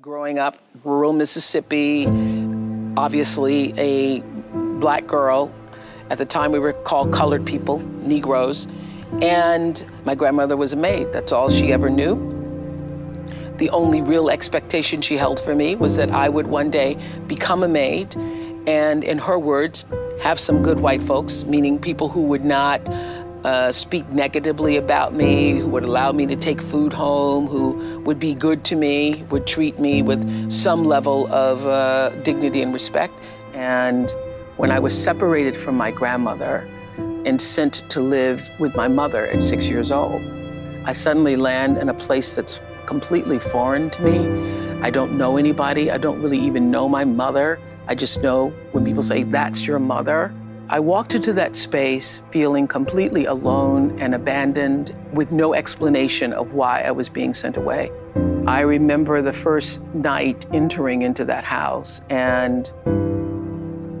Growing up, rural Mississippi, obviously a black girl. At the time, we were called colored people, Negroes. And my grandmother was a maid. That's all she ever knew. The only real expectation she held for me was that I would one day become a maid and, in her words, have some good white folks, meaning people who would not uh, speak negatively about me, who would allow me to take food home, who would be good to me, would treat me with some level of uh, dignity and respect. And when I was separated from my grandmother and sent to live with my mother at six years old, I suddenly land in a place that's completely foreign to me. I don't know anybody. I don't really even know my mother. I just know when people say, that's your mother, I walked into that space feeling completely alone and abandoned with no explanation of why I was being sent away. I remember the first night entering into that house and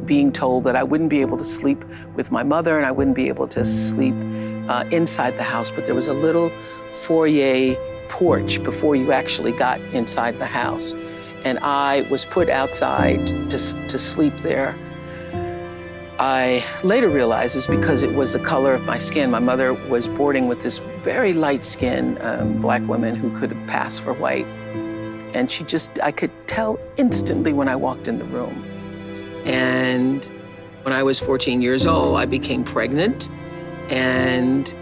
being told that I wouldn't be able to sleep with my mother and I wouldn't be able to sleep uh, inside the house, but there was a little foyer porch before you actually got inside the house. And I was put outside to, to sleep there. I later realized is because it was the color of my skin. My mother was boarding with this very light skinned um, black woman who could pass for white. And she just, I could tell instantly when I walked in the room. And when I was 14 years old, I became pregnant and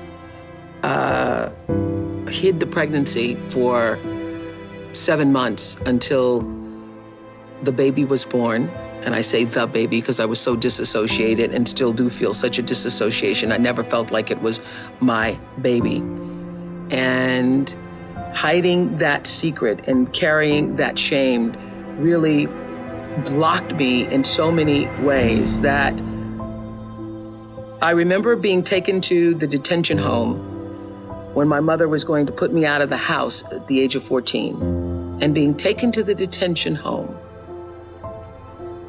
uh, hid the pregnancy for seven months until the baby was born. And I say the baby because I was so disassociated and still do feel such a disassociation. I never felt like it was my baby. And hiding that secret and carrying that shame really blocked me in so many ways that I remember being taken to the detention home when my mother was going to put me out of the house at the age of 14 and being taken to the detention home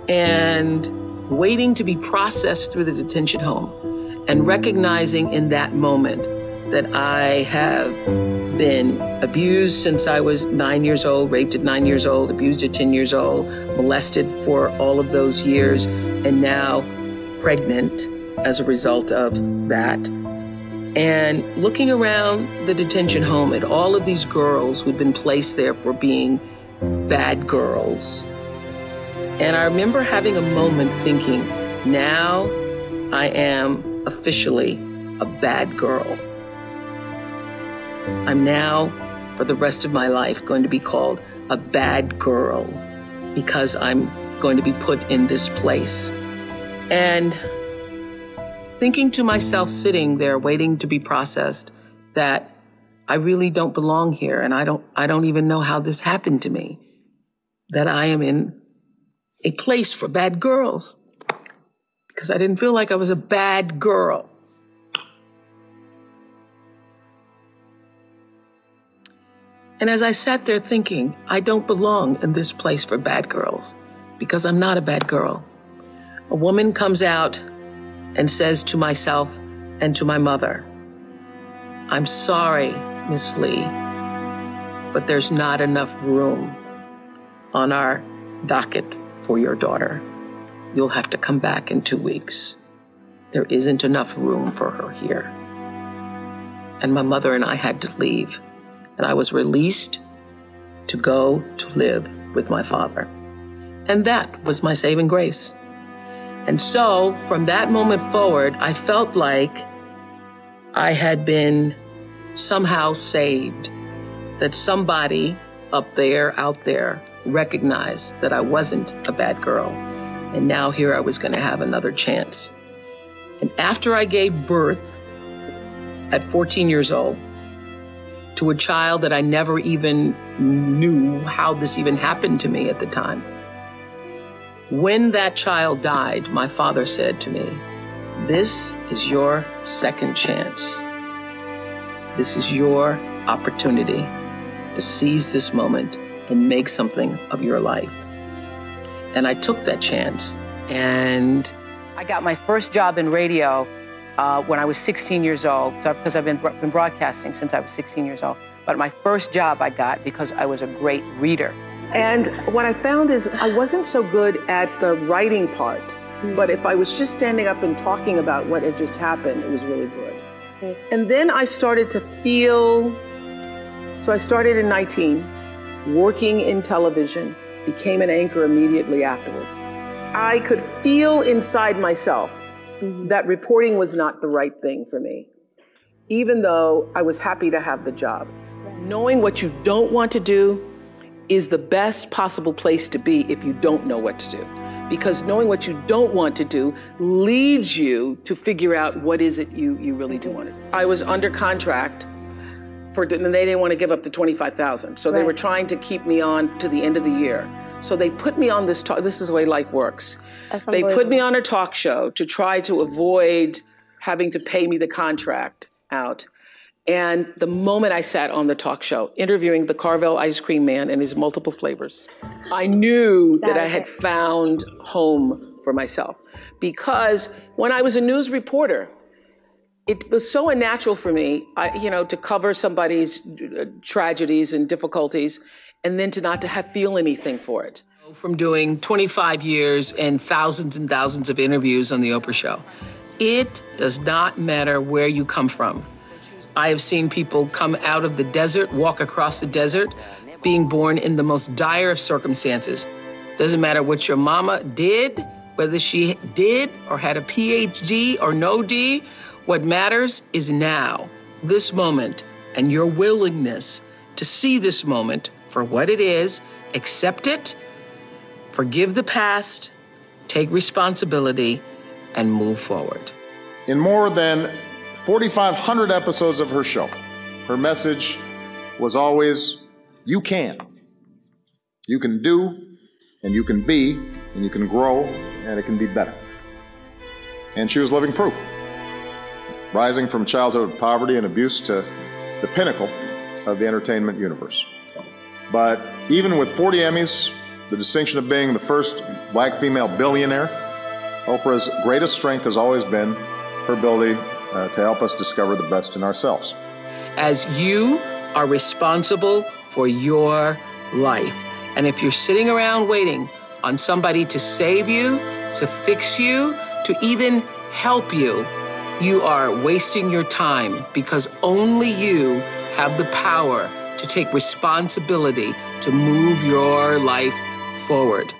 and waiting to be processed through the detention home and recognizing in that moment that I have been abused since I was nine years old, raped at nine years old, abused at 10 years old, molested for all of those years, and now pregnant as a result of that. And looking around the detention home at all of these girls who'd been placed there for being bad girls and I remember having a moment thinking, now I am officially a bad girl. I'm now, for the rest of my life, going to be called a bad girl because I'm going to be put in this place. And thinking to myself, sitting there waiting to be processed, that I really don't belong here and I don't, I don't even know how this happened to me, that I am in a place for bad girls because I didn't feel like I was a bad girl. And as I sat there thinking, I don't belong in this place for bad girls because I'm not a bad girl. A woman comes out and says to myself and to my mother, I'm sorry, Miss Lee, but there's not enough room on our docket for your daughter. You'll have to come back in two weeks. There isn't enough room for her here. And my mother and I had to leave, and I was released to go to live with my father. And that was my saving grace. And so from that moment forward, I felt like I had been somehow saved, that somebody up there, out there, recognized that I wasn't a bad girl. And now here I was going to have another chance. And after I gave birth at 14 years old to a child that I never even knew how this even happened to me at the time, when that child died, my father said to me, This is your second chance. This is your opportunity to seize this moment and make something of your life. And I took that chance. And I got my first job in radio uh, when I was 16 years old, because I've been, been broadcasting since I was 16 years old. But my first job I got because I was a great reader. And what I found is I wasn't so good at the writing part, but if I was just standing up and talking about what had just happened, it was really good. Okay. And then I started to feel, so I started in 19, working in television, became an anchor immediately afterwards. I could feel inside myself that reporting was not the right thing for me, even though I was happy to have the job. Knowing what you don't want to do is the best possible place to be if you don't know what to do. Because knowing what you don't want to do leads you to figure out what is it you, you really do want to do. I was under contract for, and they didn't want to give up the 25,000. So right. they were trying to keep me on to the end of the year. So they put me on this talk. This is the way life works. They put me on a talk show to try to avoid having to pay me the contract out. And the moment I sat on the talk show interviewing the Carvel ice cream man and his multiple flavors, I knew that, that I had it. found home for myself. Because when I was a news reporter, it was so unnatural for me, I, you know, to cover somebody's uh, tragedies and difficulties and then to not to have feel anything for it. From doing 25 years and thousands and thousands of interviews on the Oprah show, it does not matter where you come from. I have seen people come out of the desert, walk across the desert, being born in the most dire of circumstances. Doesn't matter what your mama did, whether she did or had a PhD or no D, what matters is now, this moment, and your willingness to see this moment for what it is, accept it, forgive the past, take responsibility, and move forward. In more than 4,500 episodes of her show, her message was always you can. You can do, and you can be, and you can grow, and it can be better. And she was living proof. Rising from childhood poverty and abuse to the pinnacle of the entertainment universe. But even with 40 Emmys, the distinction of being the first black female billionaire, Oprah's greatest strength has always been her ability uh, to help us discover the best in ourselves. As you are responsible for your life. And if you're sitting around waiting on somebody to save you, to fix you, to even help you, you are wasting your time because only you have the power to take responsibility to move your life forward.